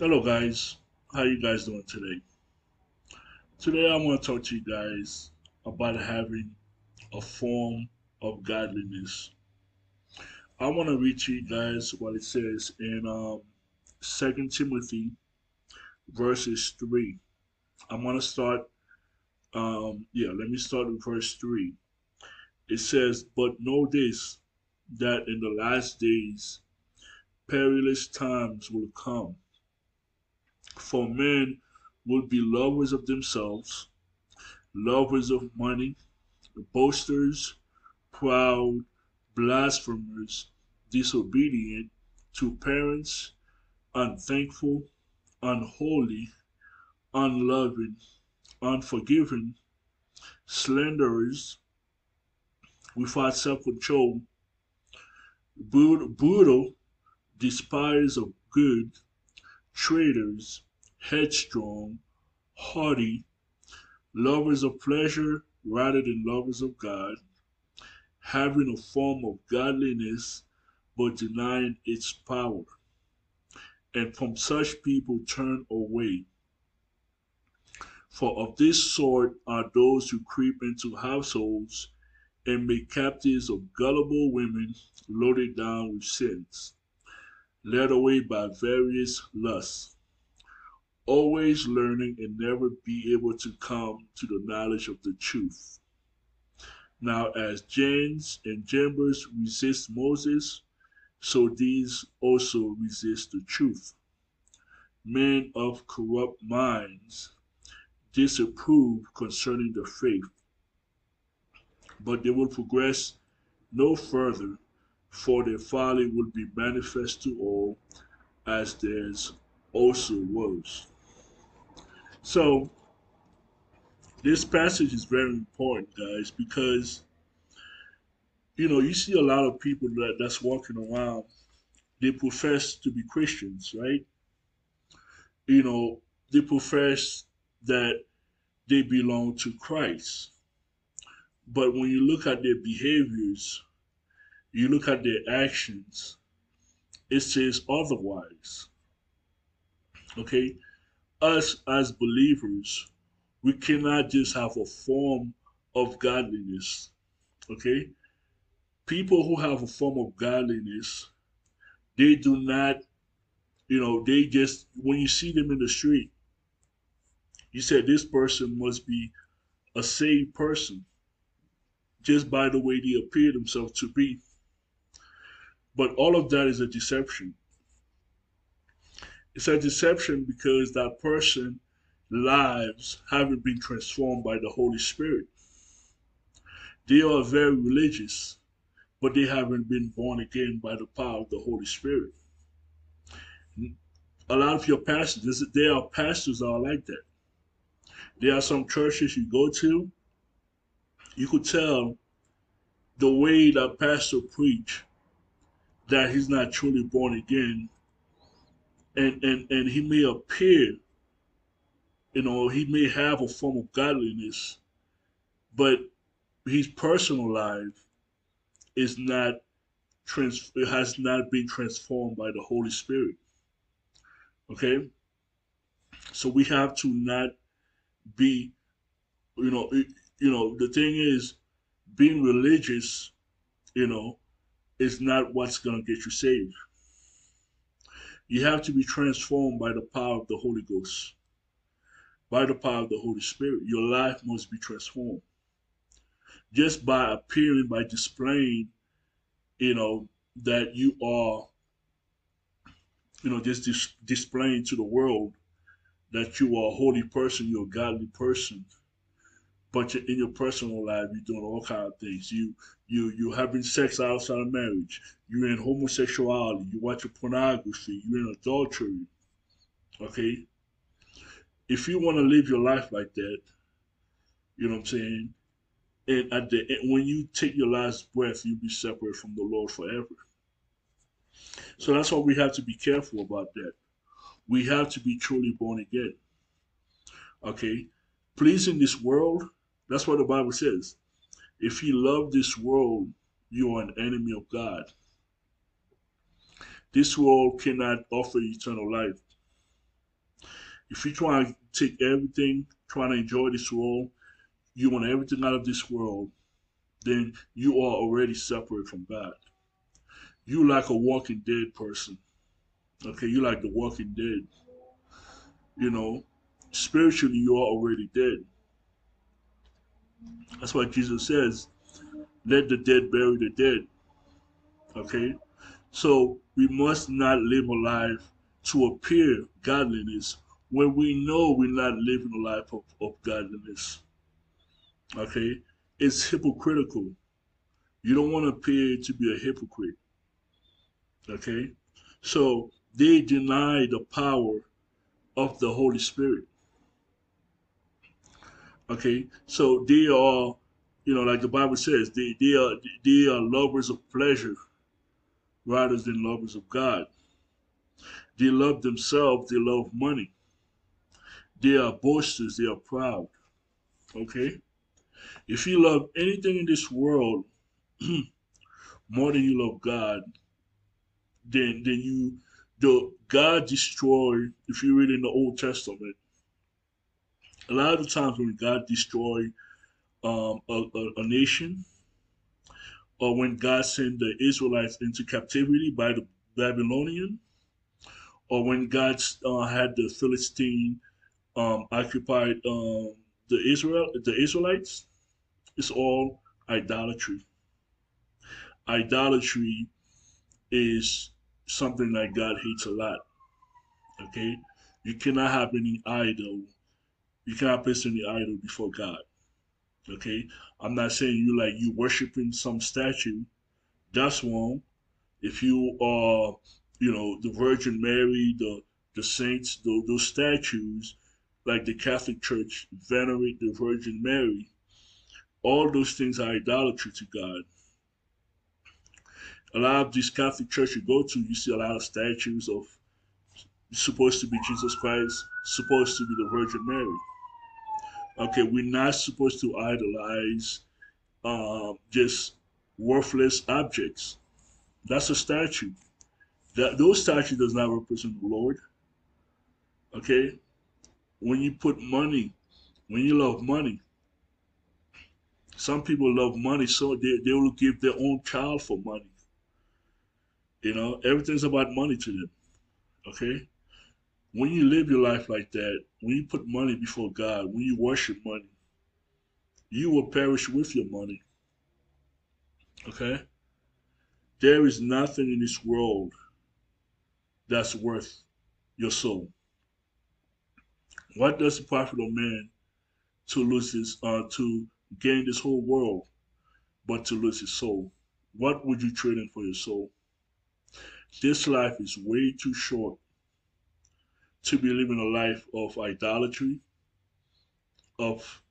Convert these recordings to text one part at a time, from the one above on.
Hello guys, how you guys doing today? Today I want to talk to you guys about having a form of godliness. I want to read to you guys what it says in um, 2 Timothy verses 3. I'm going to start, um, yeah, let me start with verse 3. It says, But know this, that in the last days perilous times will come for men would be lovers of themselves, lovers of money, boasters, proud, blasphemers, disobedient to parents, unthankful, unholy, unloving, unforgiving, slanderers, without self control, brutal, despisers of good, traitors, headstrong, haughty, lovers of pleasure rather than lovers of God, having a form of godliness but denying its power. And from such people turn away. For of this sort are those who creep into households and make captives of gullible women loaded down with sins, led away by various lusts always learning and never be able to come to the knowledge of the truth. Now, as Jannes and Jambres resist Moses, so these also resist the truth. Men of corrupt minds disapprove concerning the faith, but they will progress no further, for their folly will be manifest to all, as theirs also was. So this passage is very important, guys, because you know you see a lot of people that that's walking around. They profess to be Christians, right? You know, they profess that they belong to Christ. But when you look at their behaviors, you look at their actions, it says otherwise. Okay? Us as believers, we cannot just have a form of godliness. Okay? People who have a form of godliness, they do not, you know, they just, when you see them in the street, you said this person must be a saved person just by the way they appear themselves to be. But all of that is a deception. It's a deception because that person lives haven't been transformed by the Holy Spirit. They are very religious, but they haven't been born again by the power of the Holy Spirit. A lot of your pastors, there are pastors that are like that. There are some churches you go to, you could tell the way that pastor preach that he's not truly born again and and and he may appear you know he may have a form of godliness but his personal life is not trans has not been transformed by the holy spirit okay? So we have to not be you know you know the thing is being religious you know is not what's going to get you saved you have to be transformed by the power of the Holy Ghost, by the power of the Holy Spirit. Your life must be transformed. Just by appearing, by displaying, you know, that you are, you know, just dis- displaying to the world that you are a holy person, you're a godly person but you're in your personal life you're doing all kind of things. You you you having sex outside of marriage. You're in homosexuality. You watching pornography. You're in adultery. Okay? If you want to live your life like that you know what i'm saying? And at the when you take your last breath you'll be separate from the lord forever. So that's why we have to be careful about that. We have to be truly born again. Okay? Pleasing this world that's what the Bible says. If you love this world, you are an enemy of God. This world cannot offer eternal life. If you try to take everything, trying to enjoy this world, you want everything out of this world, then you are already separate from God. You like a walking dead person. Okay, you like the walking dead. You know, spiritually you are already dead. That's why Jesus says, let the dead bury the dead. Okay? So we must not live a life to appear godliness when we know we're not living a life of, of godliness. Okay? It's hypocritical. You don't want to appear to be a hypocrite. Okay? So they deny the power of the Holy Spirit. Okay? So they are, you know, like the Bible says, they, they are they are lovers of pleasure rather than lovers of God. They love themselves, they love money. They are boasters, they are proud. Okay? If you love anything in this world more than you love God, then then you the God destroy, if you read in the Old Testament, a lot of times when God destroy um, a, a, a nation, or when God sent the Israelites into captivity by the Babylonian, or when God uh, had the Philistine um, occupied um, the Israel the Israelites, it's all idolatry. Idolatry is something that God hates a lot. Okay, you cannot have any idol. You cannot place any idol before God. Okay, I'm not saying you like you worshiping some statue. That's wrong. If you are, you know, the Virgin Mary, the the saints, those, those statues, like the Catholic Church venerate the Virgin Mary. All those things are idolatry to God. A lot of these Catholic churches you go to, you see a lot of statues of supposed to be Jesus Christ, supposed to be the Virgin Mary. Okay, we're not supposed to idolize um, just worthless objects. That's a statue. That those statues does not represent the Lord. Okay, when you put money, when you love money, some people love money so they, they will give their own child for money. You know, everything's about money to them. Okay? When you live your life like that, when you put money before God, when you worship money, you will perish with your money. Okay? There is nothing in this world that's worth your soul. What does it profit a man to lose his uh to gain this whole world but to lose his soul? What would you trade in for your soul? This life is way too short to be living a life of idolatry, of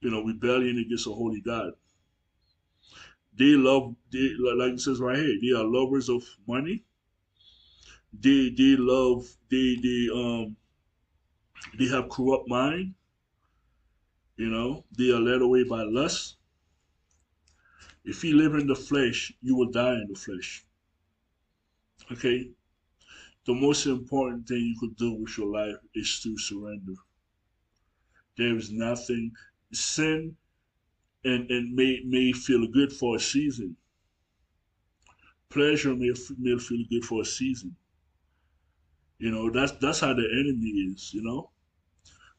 you know rebellion against a holy God. They love, they like it says right here, they are lovers of money. They they love they they um they have corrupt mind. You know they are led away by lust. If you live in the flesh, you will die in the flesh. Okay, the most important thing you could do with your life is to surrender. There is nothing sin and, and may may feel good for a season. Pleasure may, may feel good for a season. You know, that's that's how the enemy is, you know.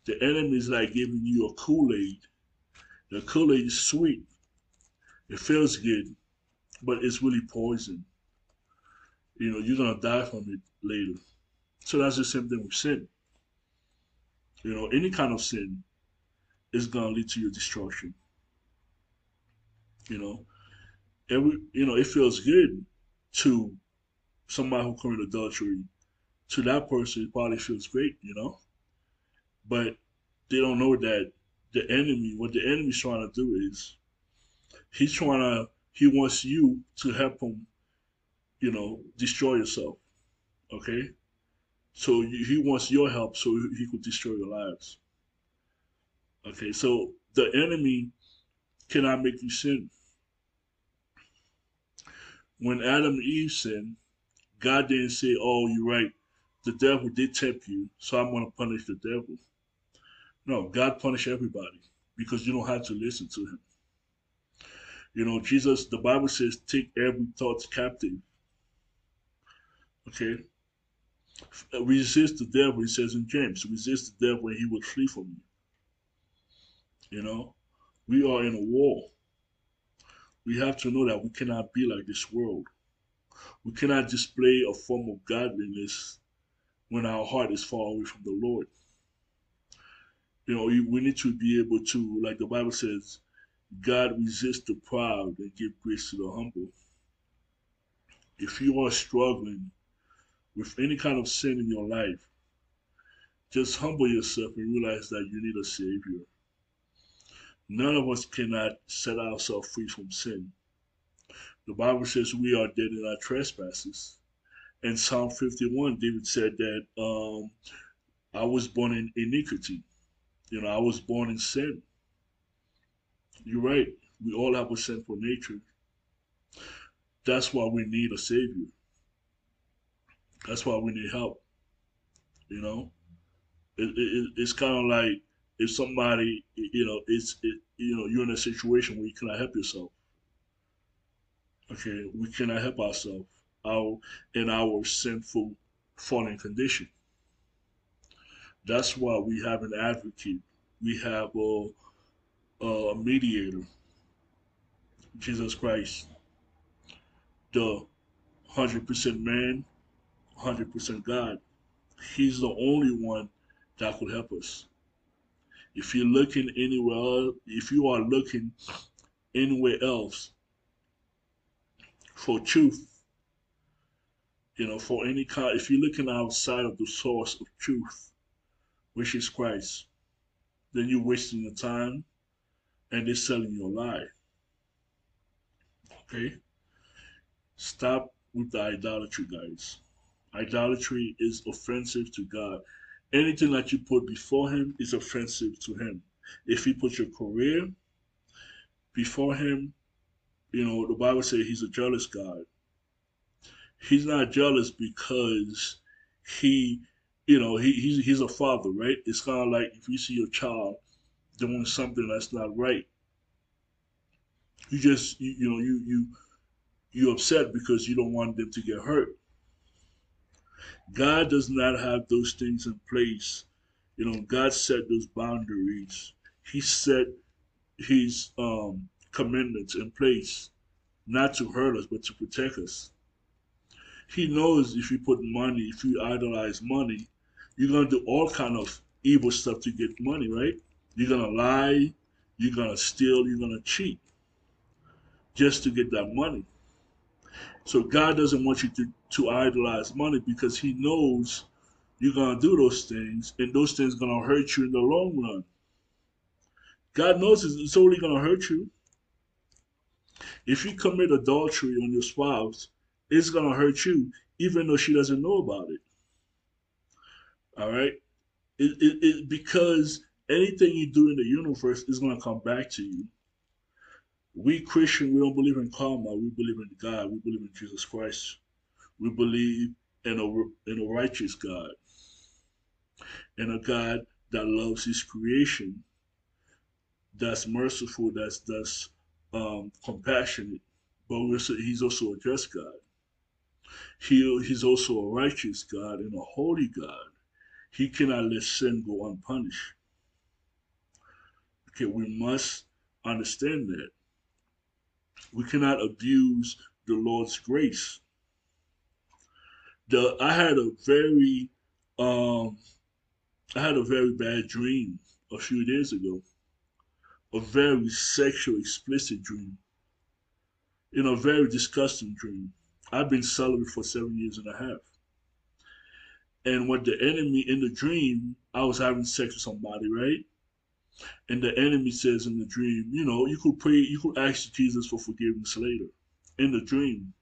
The enemy is like giving you a Kool-Aid. The Kool-Aid is sweet. It feels good, but it's really poison you know, you're gonna die from it later. So that's the same thing with sin. You know, any kind of sin is gonna lead to your destruction. You know, every you know, it feels good to somebody who committed adultery. To that person, it probably feels great, you know. But they don't know that the enemy, what the enemy's trying to do is, he's trying to, he wants you to help him you know, destroy yourself. Okay? So he wants your help so he could destroy your lives. Okay, so the enemy cannot make you sin. When Adam and Eve sinned, God didn't say, oh, you're right, the devil did tempt you, so I'm going to punish the devil. No, God punish everybody because you don't have to listen to him. You know, Jesus, the Bible says, take every thought captive. Okay? Resist the devil, he says in James. Resist the devil and he will flee from you. You know? We are in a war. We have to know that we cannot be like this world. We cannot display a form of godliness when our heart is far away from the Lord. You know, we need to be able to, like the Bible says, God resists the proud and give grace to the humble. If you are struggling with any kind of sin in your life, just humble yourself and realize that you need a Savior. None of us cannot set ourselves free from sin. The Bible says we are dead in our trespasses. In Psalm 51, David said that um, I was born in iniquity. You know, I was born in sin. You're right. We all have a sinful nature. That's why we need a savior. That's why we need help. You know, it, it, it's kind of like if somebody, you know, it's it, you know, you're in a situation where you cannot help yourself. Okay, we cannot help ourselves our in our sinful fallen condition. That's why we have an advocate. We have a, a mediator, Jesus Christ, the 100% man, 100% God. He's the only one that could help us. If you're looking anywhere, if you are looking anywhere else for truth, you know, for any kind, if you're looking outside of the source of truth, which is Christ, then you're wasting your time and they're selling your lie. Okay? Stop with the idolatry, guys. Idolatry is offensive to God. Anything that you put before Him is offensive to Him. If you put your career before Him, you know, the Bible says He's a jealous God he's not jealous because he, you know, he, he's, he's a father, right? It's kind of like if you see your child doing something that's not right, you just, you, you know, you, you, you're upset because you don't want them to get hurt. God does not have those things in place. You know, God set those boundaries. He set his um, commandments in place, not to hurt us, but to protect us he knows if you put money, if you idolize money, you're gonna do all kind of evil stuff to get money, right? You're gonna lie, you're gonna steal, you're gonna cheat just to get that money. So God doesn't want you to, to idolize money because he knows you're gonna do those things and those things gonna hurt you in the long run. God knows it's only gonna hurt you. If you commit adultery on your spouse, it's to hurt you, even though she doesn't know about it. All right? It, it, it, because anything you do in the universe is to come back to you. We Christian, we don't believe in karma. We believe in God. We believe in Jesus Christ. We believe in a, in a righteous God. And a God that loves his creation, that's merciful, that's, that's um, compassionate, but he's also a just God. He, he's also a righteous God and a holy God. He cannot let sin go unpunished. Okay, we must understand that. We cannot abuse the Lord's grace. The I had a very um I had a very bad dream a few days ago. A very sexual explicit dream. In a very disgusting dream. I've been celibate for seven years and a half. And what the enemy in the dream, I was having sex with somebody, right? And the enemy says in the dream, you know, you could pray, you could ask Jesus for forgiveness later. In the dream,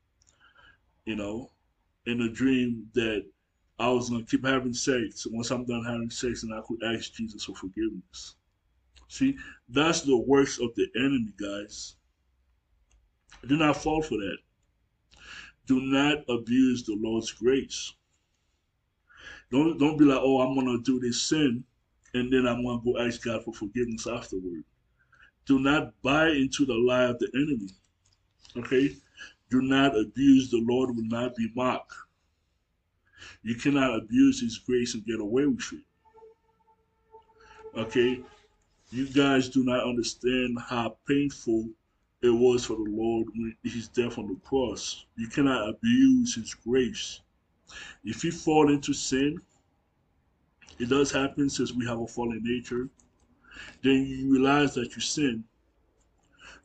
you know, in the dream that I was gonna keep having sex. Once I'm done having sex, and I could ask Jesus for forgiveness. See, that's the works of the enemy, guys. Do not fall for that. Do not abuse the Lord's grace. Don't don't be like, oh, I'm gonna do this sin, and then I'm gonna go ask God for forgiveness afterward. Do not buy into the lie of the enemy. Okay? Do not abuse the Lord will not be mocked. You cannot abuse his grace and get away with it. Okay? You guys do not understand how painful it was for the Lord when his death on the cross. You cannot abuse his grace. If you fall into sin, it does happen since we have a fallen nature. Then you realize that you sin.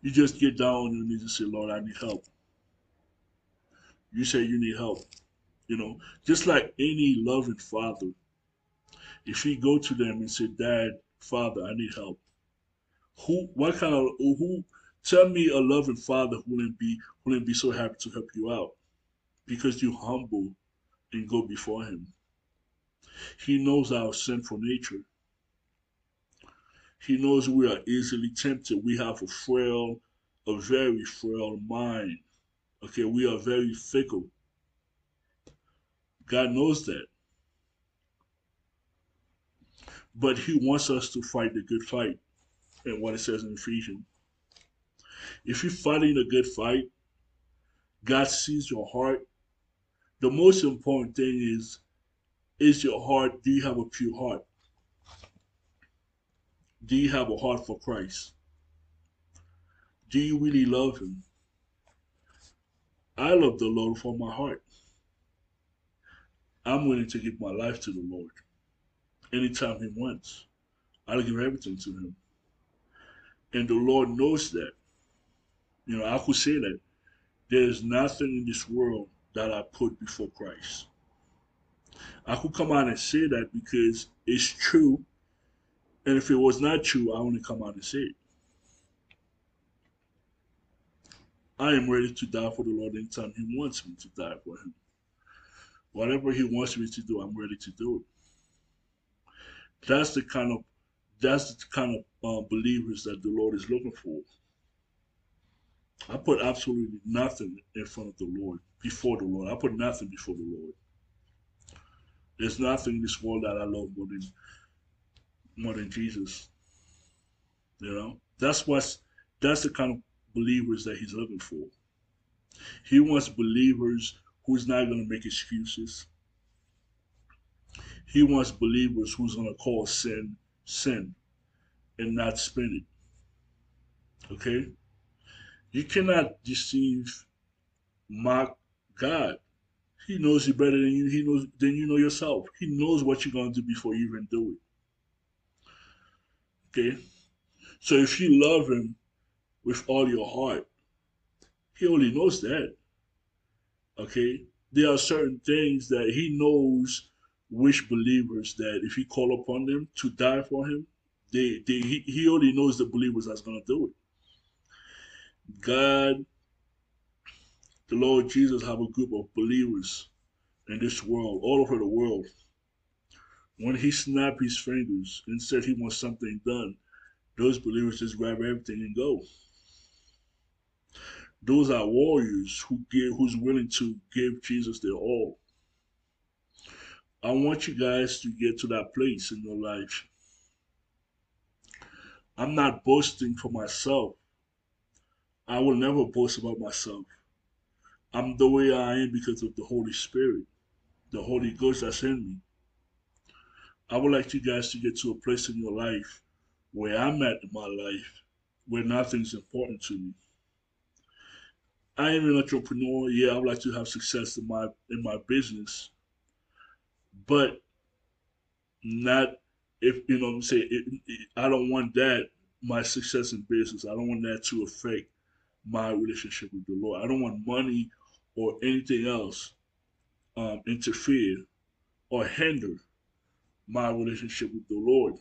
You just get down on your knees and say, Lord, I need help. You say you need help. You know, just like any loving father, if you go to them and say, Dad, Father, I need help. Who what kind of who tell me a loving father who wouldn't be wouldn't be so happy to help you out because you humble and go before him. He knows our sinful nature. He knows we are easily tempted. We have a frail, a very frail mind. Okay, we are very fickle. God knows that. But he wants us to fight the good fight. And what it says in Ephesians. If you're fighting a good fight, God sees your heart. The most important thing is, is your heart, do you have a pure heart? Do you have a heart for Christ? Do you really love him? I love the Lord from my heart. I'm willing to give my life to the Lord anytime He wants. I'll give everything to Him. And the Lord knows that. You know, I could say that there's nothing in this world that I put before Christ. I could come out and say that because it's true. And if it was not true, I only come out and say it. I am ready to die for the Lord anytime He wants me to die for Him. Whatever He wants me to do, I'm ready to do it. That's the kind of that's the kind of uh, believers that the Lord is looking for. I put absolutely nothing in front of the Lord, before the Lord. I put nothing before the Lord. There's nothing in this world that I love more than more than Jesus. You know, that's what's that's the kind of believers that he's looking for. He wants believers who's not going to make excuses. He wants believers who's going to call sin sin and not spin it. Okay? You cannot deceive mock God. He knows you better than you he knows than you know yourself. He knows what you're gonna do before you even do it. Okay? So if you love him with all your heart, he only knows that. Okay? There are certain things that he knows which believers that if he call upon them to die for him, they, they he, he already knows the believers that's gonna do it. God, the Lord Jesus have a group of believers in this world, all over the world. When he snapped his fingers and said he wants something done, those believers just grab everything and go. Those are warriors who give, who's willing to give Jesus their all. I want you guys to get to that place in your life. I'm not boasting for myself. I will never boast about myself. I'm the way I am because of the Holy Spirit, the Holy Ghost that's in me. I would like you guys to get to a place in your life where I'm at in my life, where nothing's important to me. I am an entrepreneur. Yeah, I would like to have success in my in my business, but not if you know what I'm saying. It, it, I don't want that my success in business. I don't want that to affect my relationship with the Lord. I don't want money or anything else um, interfere or hinder my relationship with the Lord.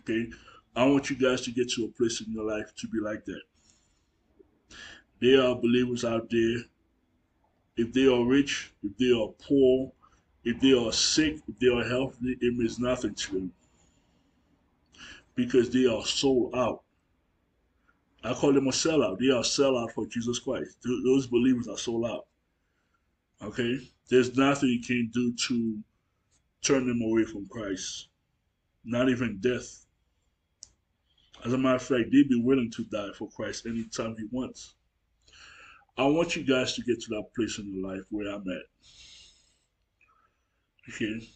Okay, I want you guys to get to a place in your life to be like that. There are believers out there. If they are rich, if they are poor, if they are sick, if they are healthy, it means nothing to them because they are sold out. I call them a sellout. They are sellout for Jesus Christ. Those believers are sold out. Okay? there's nothing you can do to turn them away from Christ. Not even death. As a matter of fact, they'd be willing to die for Christ anytime he wants. I want you guys to get to that place in your life where I'm at. Okay.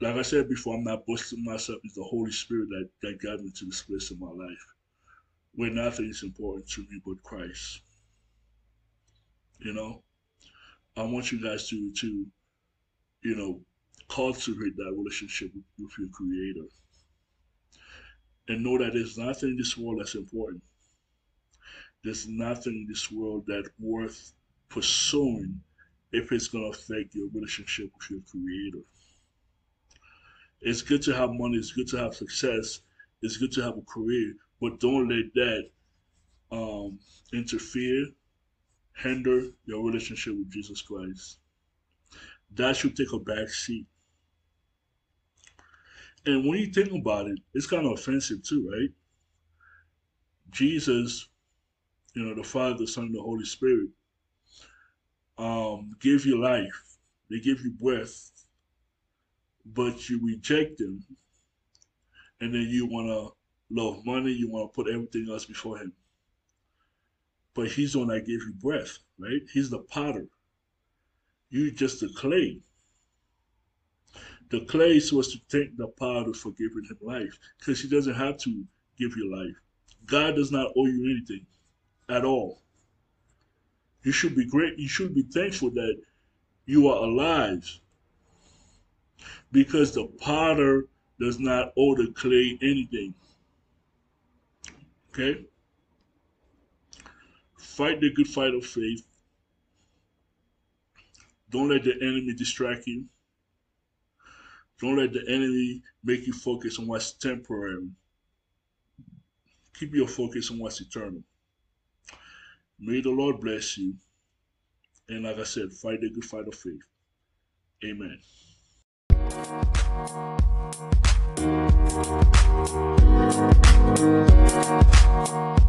Like I said before, I'm not boasting myself. It's the Holy Spirit that, that got me to this place in my life where nothing is important to me but Christ. You know? I want you guys to to, you know, cultivate that relationship with, with your creator. And know that there's nothing in this world that's important. There's nothing in this world that's worth pursuing if it's to affect your relationship with your creator. It's good to have money, it's good to have success, it's good to have a career, but don't let that um, interfere, hinder your relationship with Jesus Christ. That should take a back seat. And when you think about it, it's kind of offensive too, right? Jesus you know, the Father, the Son, and the Holy Spirit, um, give you life. They give you breath, but you reject them, and then you want to love money. You want to put everything else before Him. But He's the one that gave you breath, right? He's the potter. You just the clay. The clay is supposed to thank the potter for giving him life, because he doesn't have to give you life. God does not owe you anything at all. You should be great. You should be thankful that you are alive because the potter does not owe the clay anything. Okay? Fight the good fight of faith. Don't let the enemy distract you. Don't let the enemy make you focus on what's temporary. Keep your focus on what's eternal. May the Lord bless you. And like I said, fight the good fight of faith. Amen. Thank you.